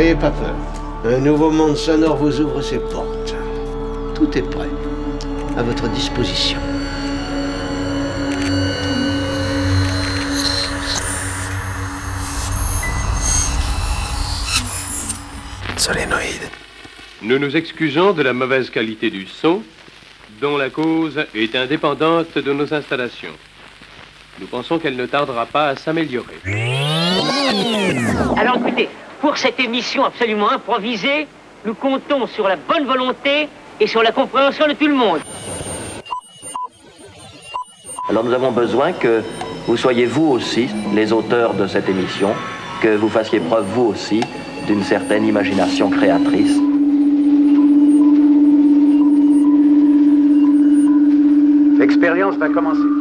N'ayez pas peur. Un nouveau monde sonore vous ouvre ses portes. Tout est prêt. À votre disposition. Solénoïde. Nous nous excusons de la mauvaise qualité du son, dont la cause est indépendante de nos installations. Nous pensons qu'elle ne tardera pas à s'améliorer. Alors écoutez, pour cette émission absolument improvisée, nous comptons sur la bonne volonté et sur la compréhension de tout le monde. Alors nous avons besoin que vous soyez vous aussi les auteurs de cette émission, que vous fassiez preuve vous aussi d'une certaine imagination créatrice. L'expérience va commencer.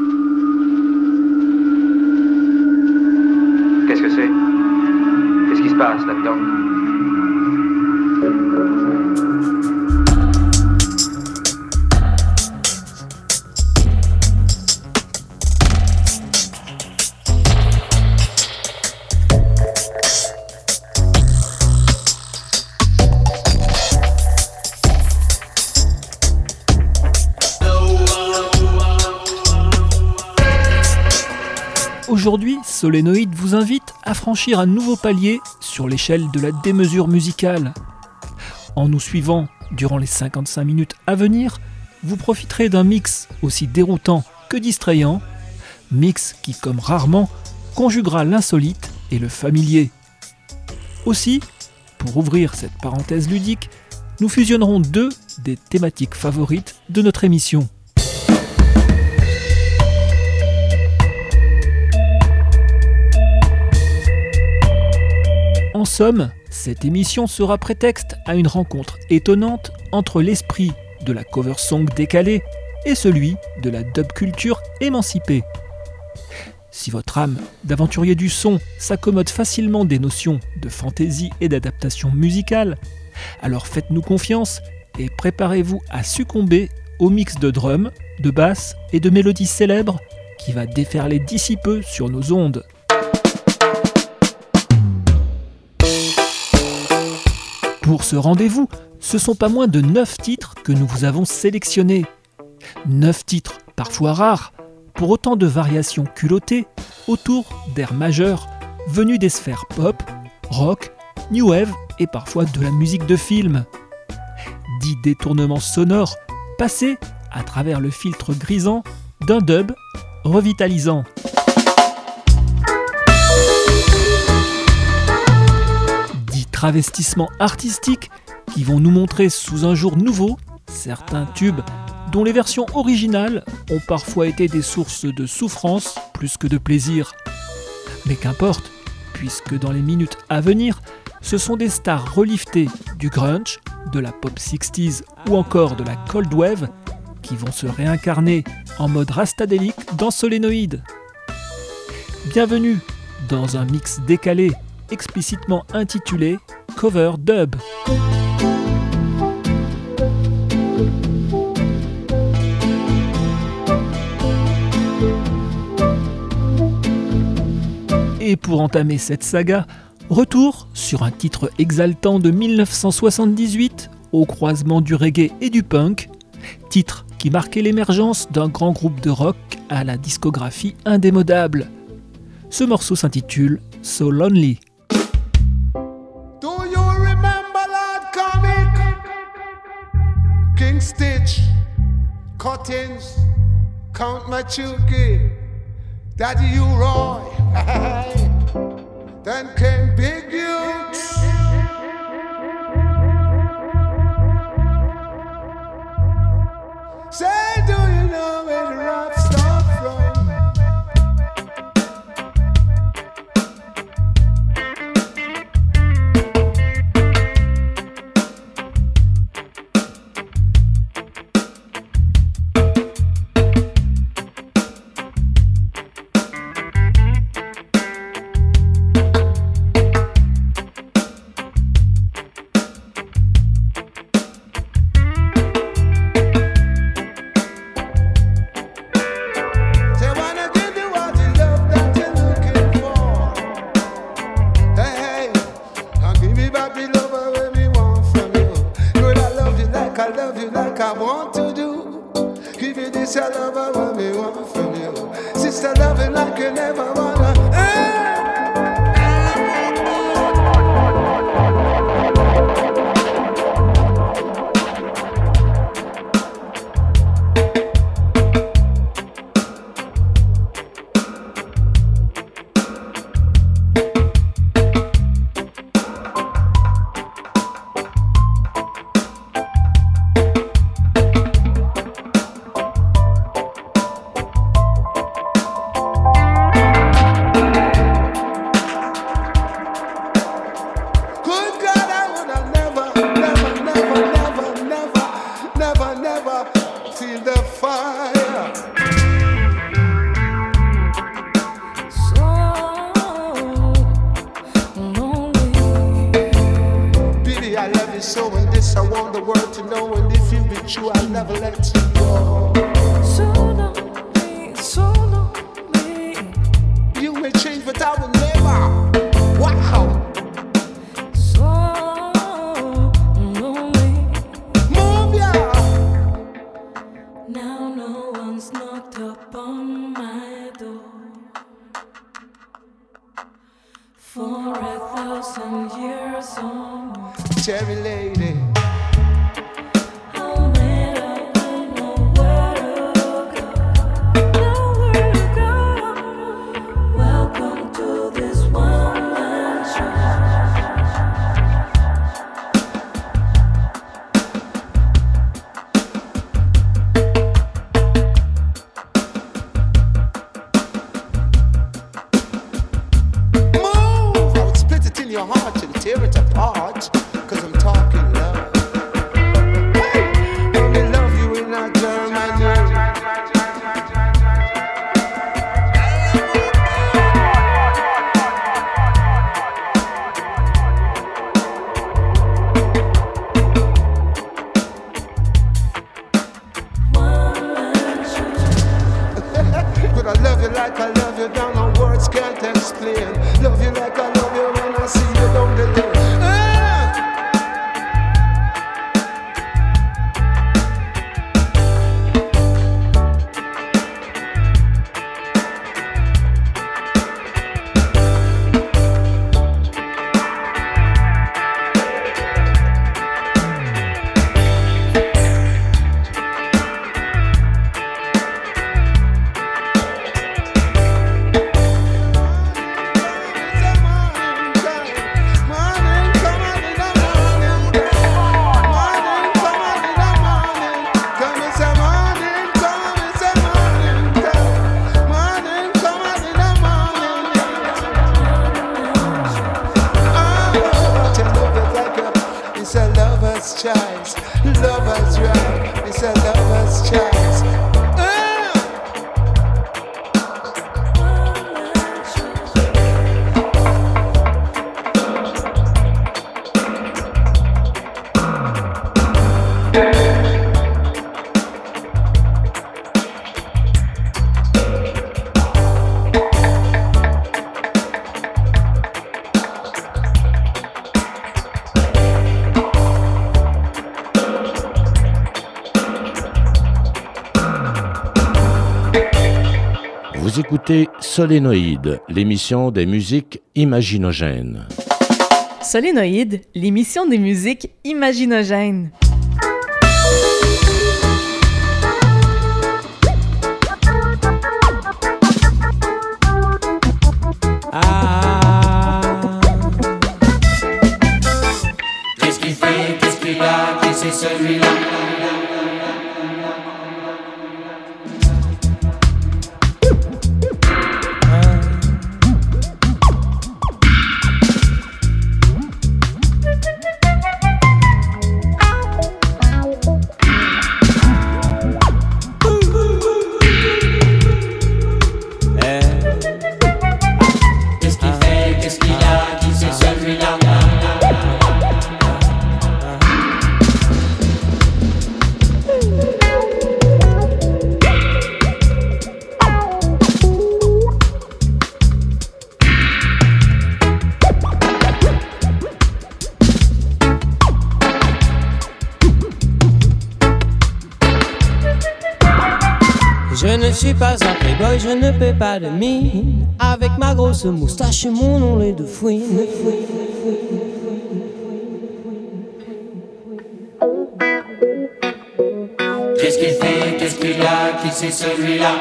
Solénoïde vous invite à franchir un nouveau palier sur l'échelle de la démesure musicale. En nous suivant durant les 55 minutes à venir, vous profiterez d'un mix aussi déroutant que distrayant, mix qui, comme rarement, conjuguera l'insolite et le familier. Aussi, pour ouvrir cette parenthèse ludique, nous fusionnerons deux des thématiques favorites de notre émission. En somme, cette émission sera prétexte à une rencontre étonnante entre l'esprit de la cover song décalée et celui de la dub culture émancipée. Si votre âme d'aventurier du son s'accommode facilement des notions de fantaisie et d'adaptation musicale, alors faites-nous confiance et préparez-vous à succomber au mix de drums, de basses et de mélodies célèbres qui va déferler d'ici peu sur nos ondes. Pour ce rendez-vous, ce sont pas moins de 9 titres que nous vous avons sélectionnés. 9 titres parfois rares, pour autant de variations culottées autour d'airs majeurs venus des sphères pop, rock, new wave et parfois de la musique de film. 10 détournements sonores passés à travers le filtre grisant d'un dub revitalisant. Travestissements artistiques qui vont nous montrer sous un jour nouveau certains tubes dont les versions originales ont parfois été des sources de souffrance plus que de plaisir. Mais qu'importe, puisque dans les minutes à venir, ce sont des stars reliftées du grunge, de la pop 60s ou encore de la cold wave qui vont se réincarner en mode rastadélique dans Solénoïde. Bienvenue dans un mix décalé explicitement intitulé Cover Dub. Et pour entamer cette saga, retour sur un titre exaltant de 1978 au croisement du reggae et du punk, titre qui marquait l'émergence d'un grand groupe de rock à la discographie indémodable. Ce morceau s'intitule So Lonely. Cuttings, count my daddy you Roy, then came Big Youths. Say, do. Give you this, I love, I want me, want from you. Sister, loving like you never wanna. écoutez Solénoïde, l'émission des musiques imaginogènes. Solénoïde, l'émission des musiques imaginogènes. Ah. Qu'est-ce qu'il fait, qu'est-ce qu'il c'est celui-là? Pas de mine. Avec ma grosse moustache et mon nom de fouine. Qu'est-ce qu'il fait, qu'est-ce qu'il a, qui c'est celui-là?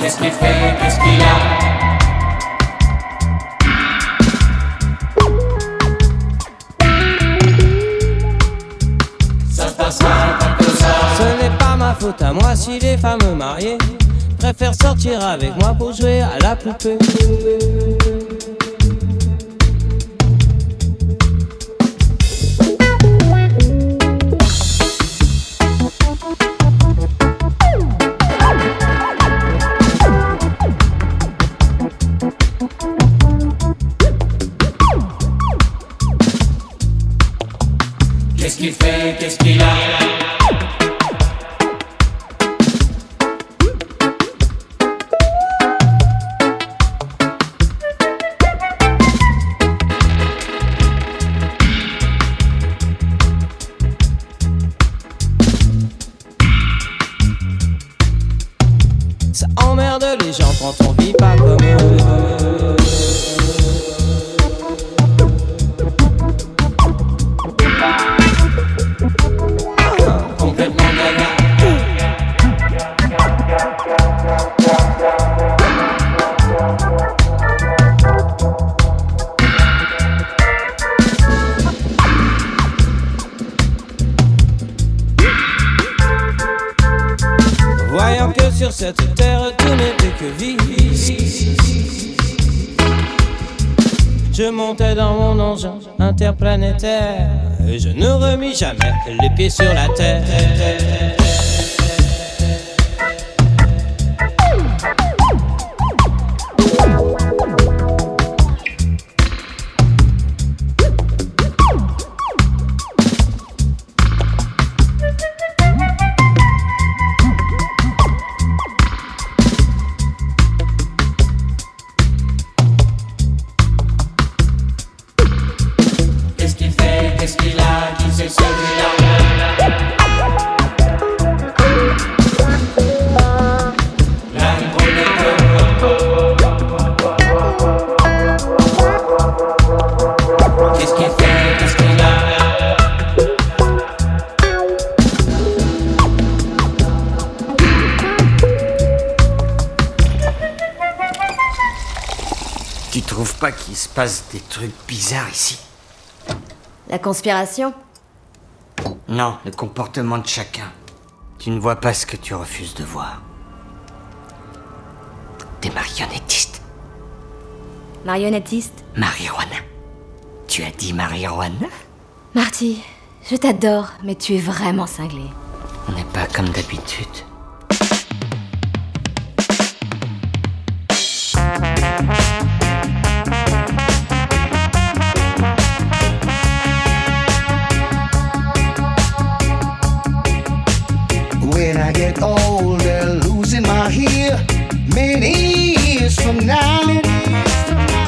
Qu'est-ce qu'il fait, qu'est-ce qu'il a? À moi si les femmes mariées préfèrent sortir avec moi pour jouer à la poupée. Sur cette terre tout n'était que vie. Je montais dans mon engin interplanétaire et je ne remis jamais les pieds sur la terre. La conspiration Non, le comportement de chacun. Tu ne vois pas ce que tu refuses de voir. Des marionnettistes. Marionnettiste Marijuana. Tu as dit marijuana? Marty, je t'adore, mais tu es vraiment cinglé. On n'est pas comme d'habitude. Older, losing my hair, many years from now,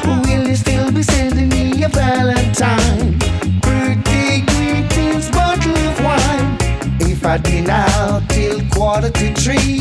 will you still be sending me a Valentine? Birthday greetings, bottle of wine. If I did out till quarter to three,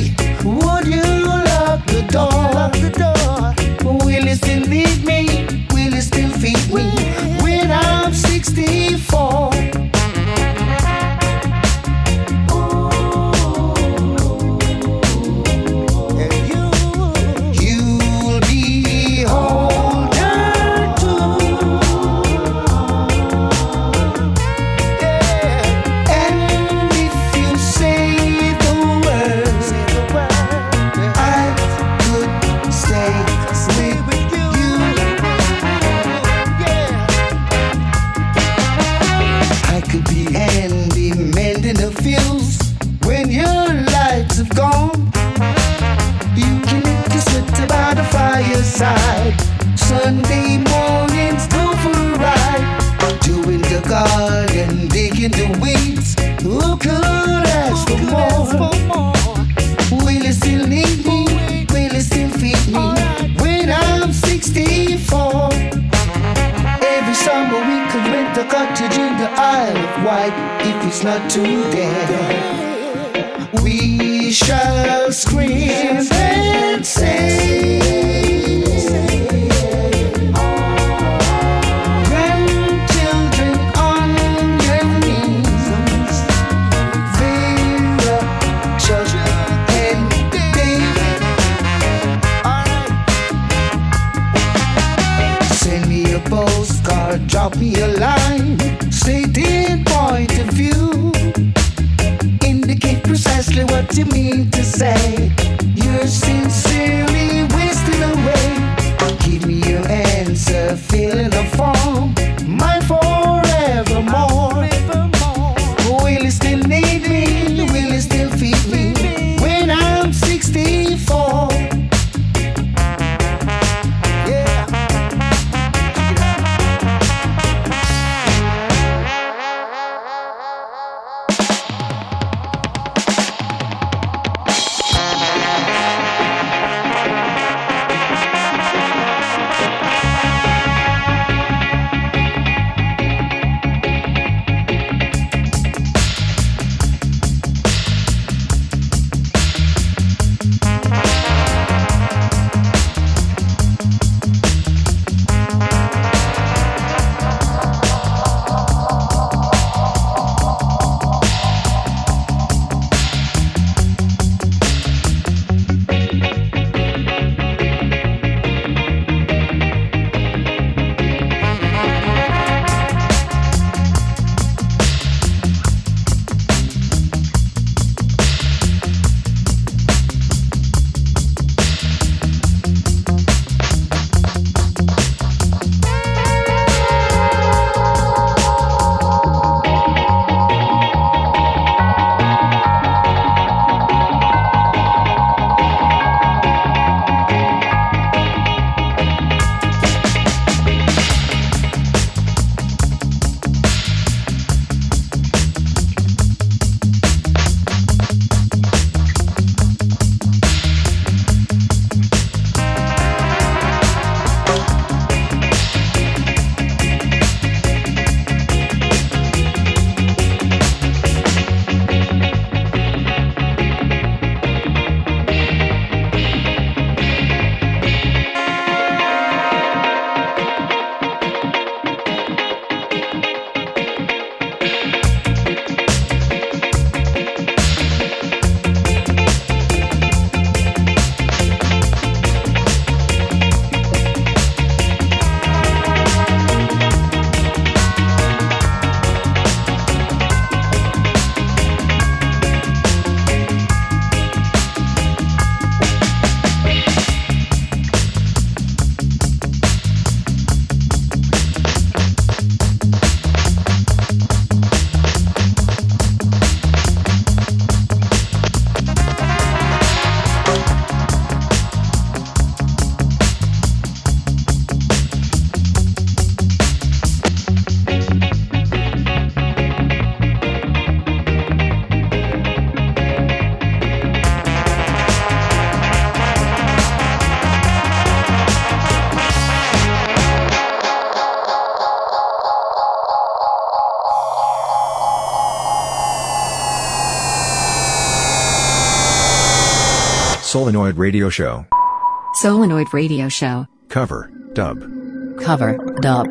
Solenoid Radio Show. Solenoid Radio Show. Cover, dub. Cover, dub.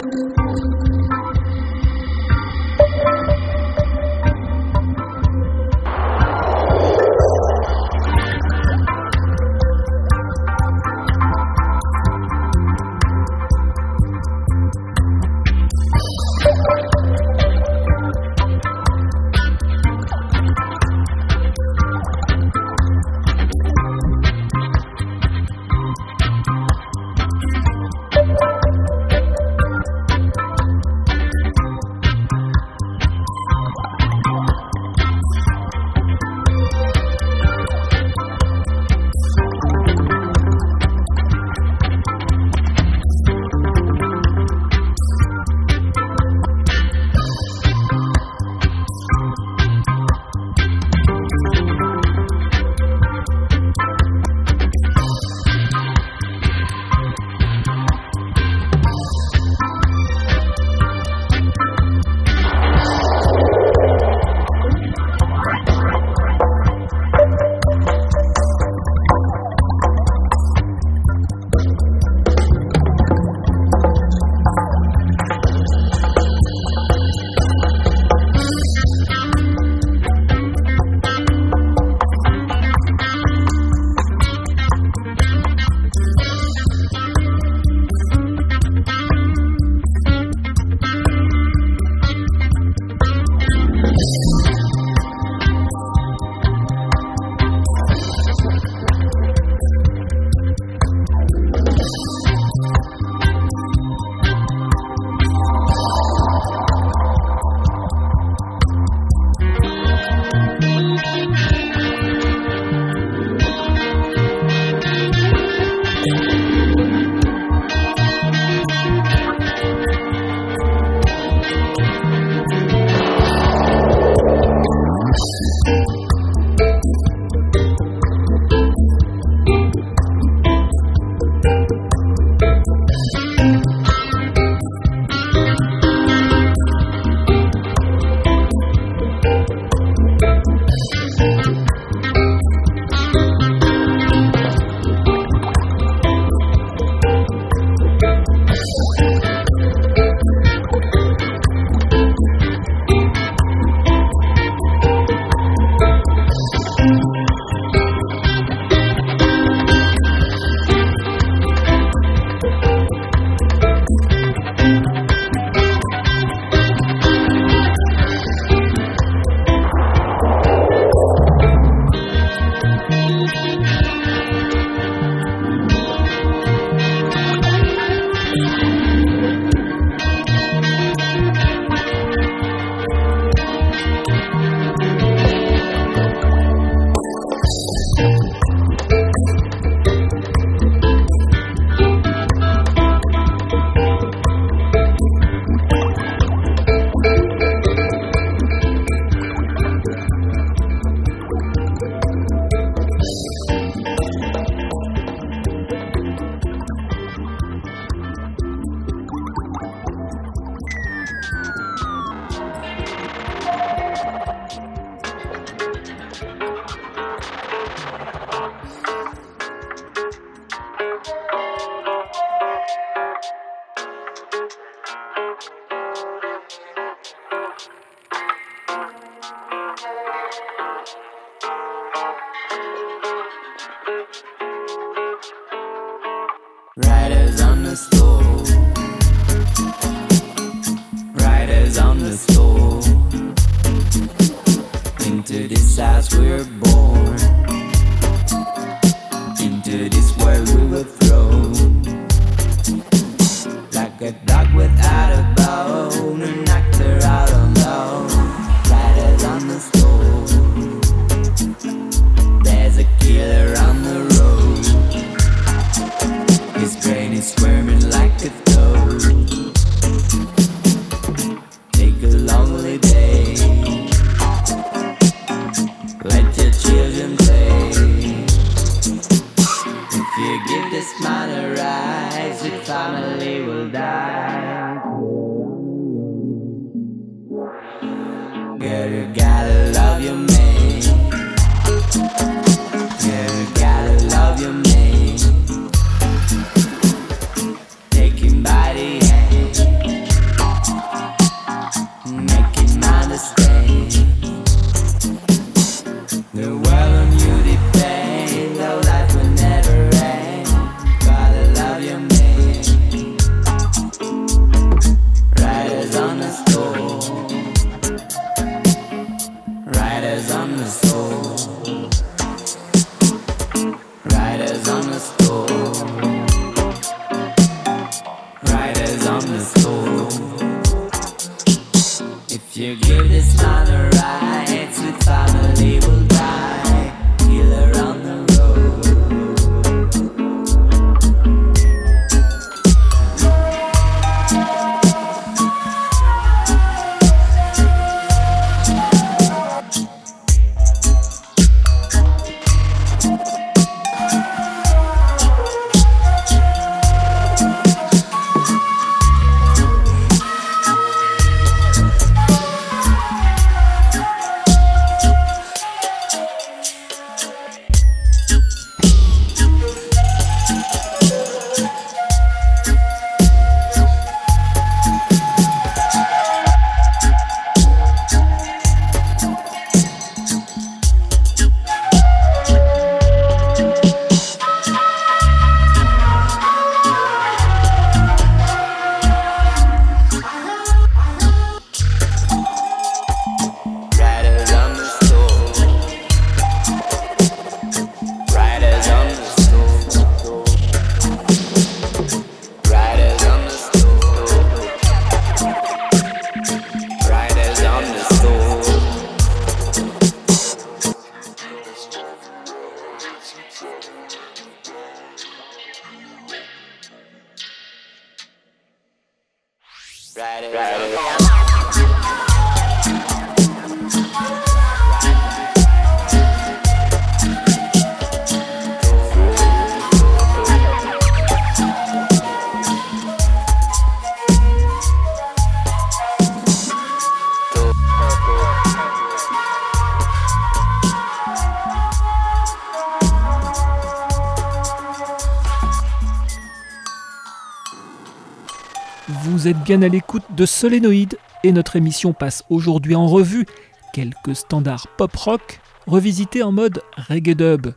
À l'écoute de Solénoïde et notre émission passe aujourd'hui en revue quelques standards pop-rock revisités en mode reggae dub.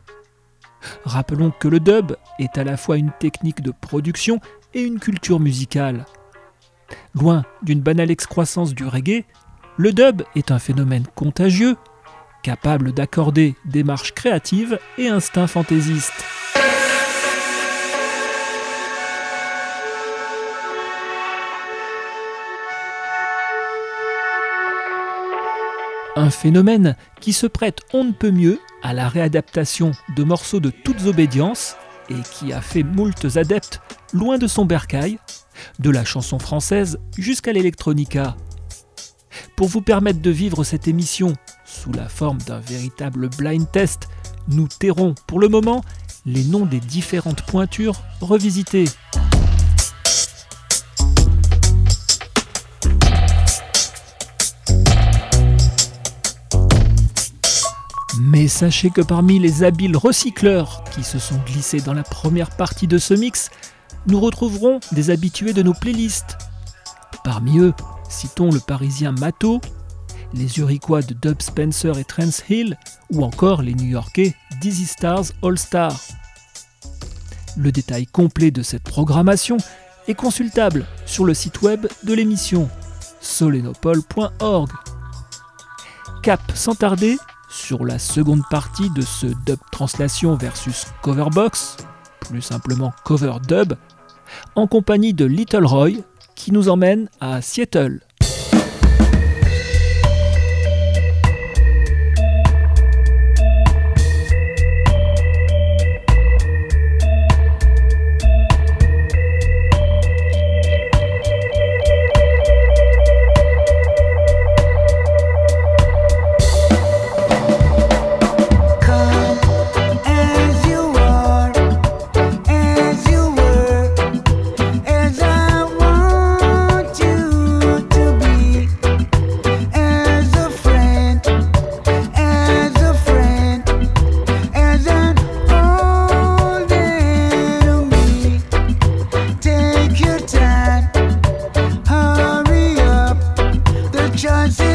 Rappelons que le dub est à la fois une technique de production et une culture musicale. Loin d'une banale excroissance du reggae, le dub est un phénomène contagieux, capable d'accorder démarche créative et instinct fantaisiste. Un phénomène qui se prête on ne peut mieux à la réadaptation de morceaux de toutes obédiences et qui a fait moultes adeptes loin de son bercail, de la chanson française jusqu'à l'électronica. Pour vous permettre de vivre cette émission sous la forme d'un véritable blind test, nous tairons pour le moment les noms des différentes pointures revisitées. Et sachez que parmi les habiles recycleurs qui se sont glissés dans la première partie de ce mix, nous retrouverons des habitués de nos playlists. Parmi eux, citons le parisien Mato, les Uriquois de Dub Spencer et Trance Hill, ou encore les New-Yorkais Dizzy Stars All Star. Le détail complet de cette programmation est consultable sur le site web de l'émission solenopole.org. Cap sans tarder sur la seconde partie de ce dub translation versus coverbox, plus simplement cover dub, en compagnie de Little Roy, qui nous emmène à Seattle. Judge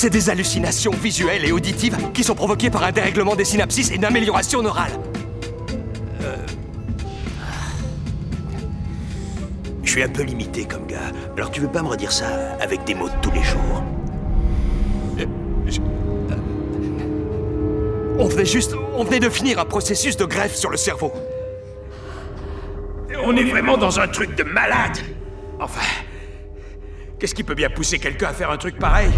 C'est des hallucinations visuelles et auditives qui sont provoquées par un dérèglement des synapses et une amélioration neurale. Euh, Je suis un peu limité comme gars. Alors tu veux pas me redire ça avec des mots de tous les jours? On venait juste. On venait de finir un processus de greffe sur le cerveau. On est vraiment dans un truc de malade Enfin. Qu'est-ce qui peut bien pousser quelqu'un à faire un truc pareil?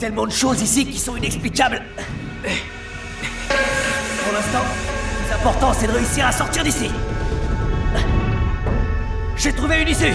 Tellement de choses ici qui sont inexplicables. Pour l'instant, le plus important, c'est de réussir à sortir d'ici. J'ai trouvé une issue.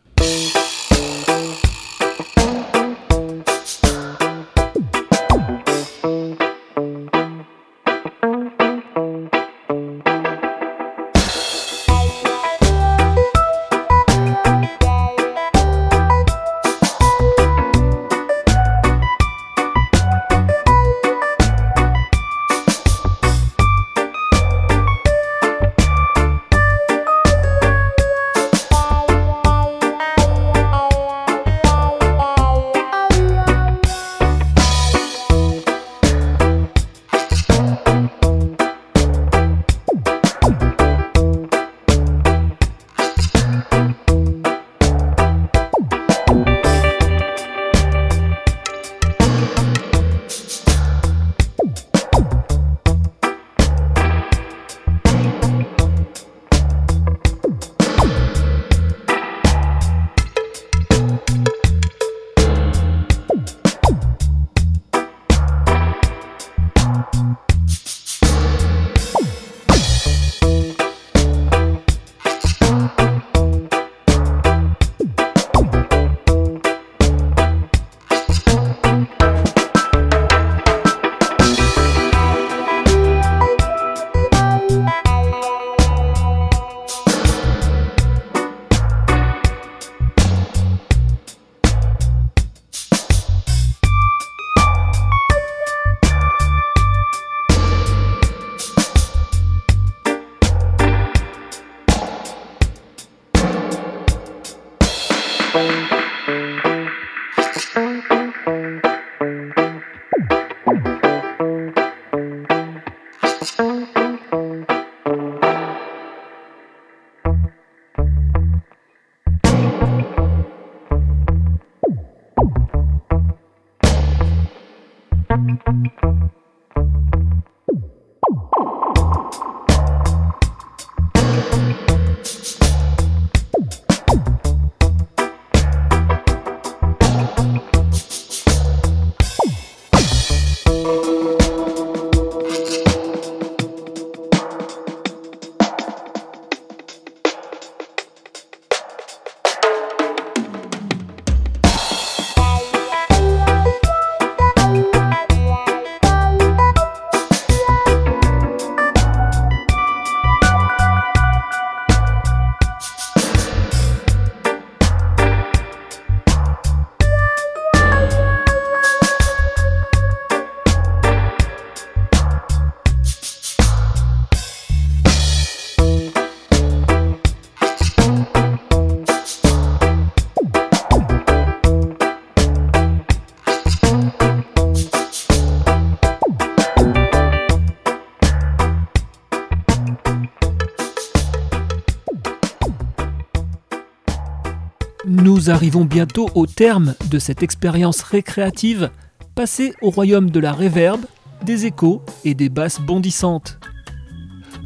Arrivons bientôt au terme de cette expérience récréative, passée au royaume de la réverbe, des échos et des basses bondissantes.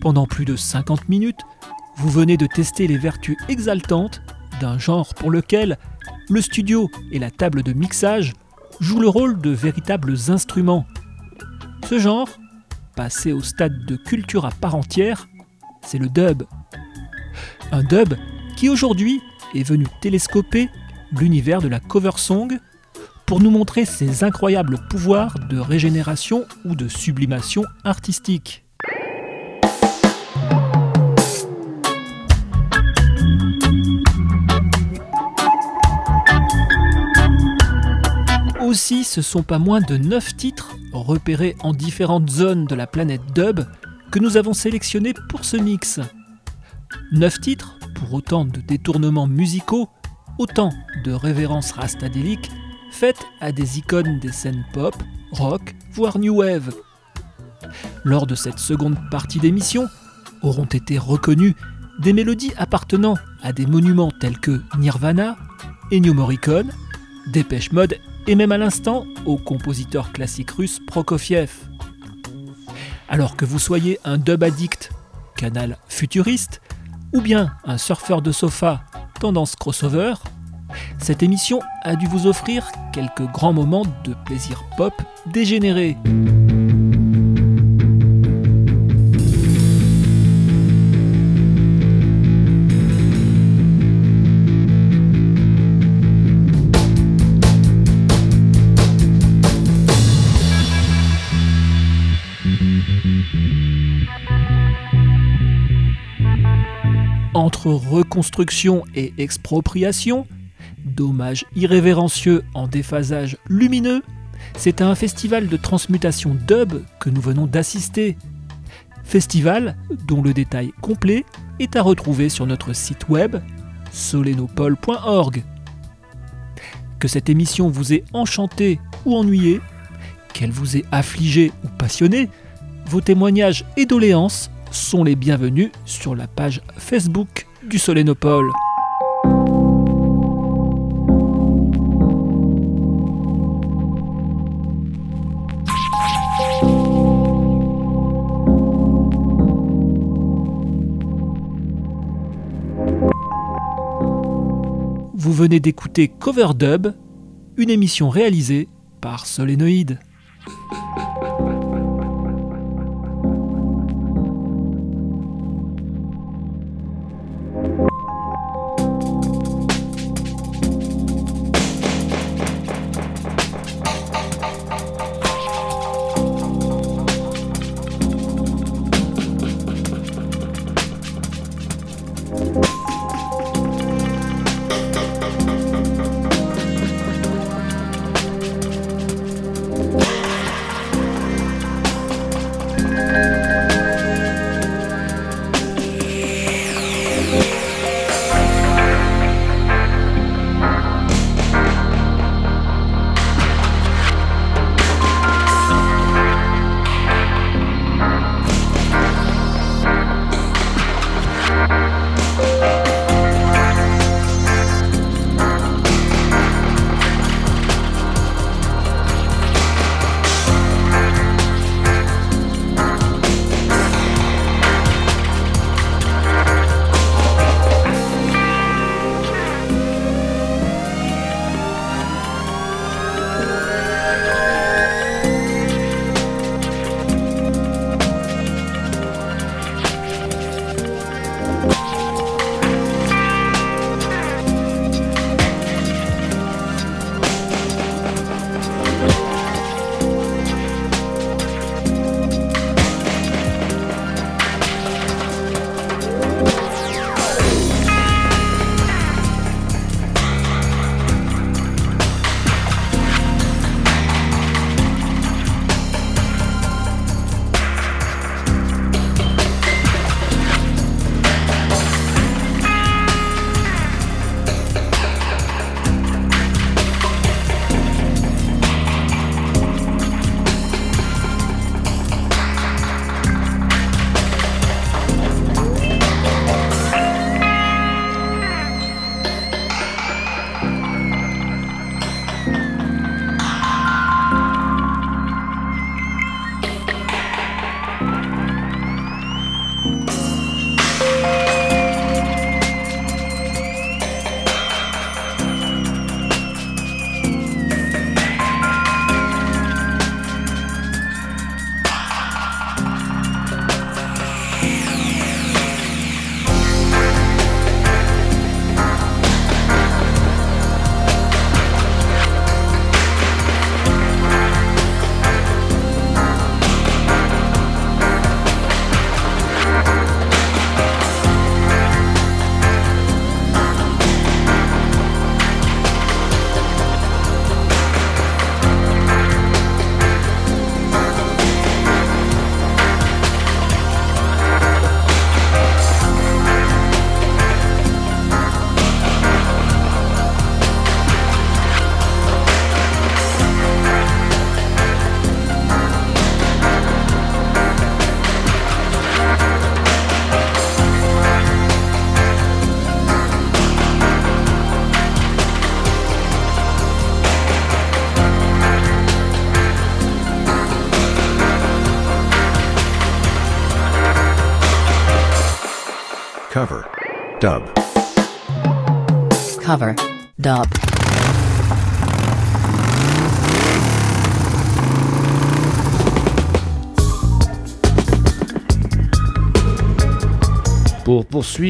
Pendant plus de 50 minutes, vous venez de tester les vertus exaltantes d'un genre pour lequel le studio et la table de mixage jouent le rôle de véritables instruments. Ce genre, passé au stade de culture à part entière, c'est le dub. Un dub qui aujourd'hui est venu télescoper l'univers de la cover song pour nous montrer ses incroyables pouvoirs de régénération ou de sublimation artistique. Aussi, ce sont pas moins de 9 titres repérés en différentes zones de la planète dub que nous avons sélectionnés pour ce mix. 9 titres pour autant de détournements musicaux, autant de révérences rastadéliques faites à des icônes des scènes pop, rock, voire new wave. Lors de cette seconde partie d'émission, auront été reconnues des mélodies appartenant à des monuments tels que Nirvana, Ennio Morricone, Dépêche Mode et même à l'instant au compositeur classique russe Prokofiev. Alors que vous soyez un dub addict, canal futuriste, ou bien un surfeur de sofa, tendance crossover, Cette émission a dû vous offrir quelques grands moments de plaisir pop dégénéré. Reconstruction et expropriation, dommages irrévérencieux en déphasage lumineux, c'est à un festival de transmutation dub que nous venons d'assister. Festival dont le détail complet est à retrouver sur notre site web solenopole.org. Que cette émission vous ait enchanté ou ennuyé, qu'elle vous ait affligé ou passionné, vos témoignages et doléances sont les bienvenus sur la page Facebook du Solénopole. Vous venez d'écouter Coverdub, une émission réalisée par Solénoïde.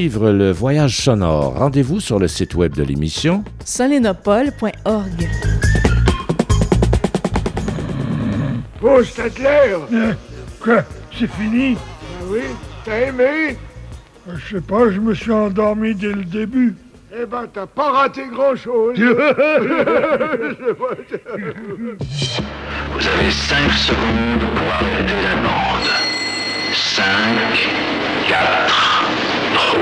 Poursuivre le voyage sonore, rendez-vous sur le site web de l'émission. solénopole.org. Oh, Stadler Quoi C'est fini? Ah oui T'as aimé? Je sais pas, je me suis endormi dès le début. Eh ben, t'as pas raté grand-chose. Vous avez 5 secondes pour arrêter la bande. 5, 4, 3,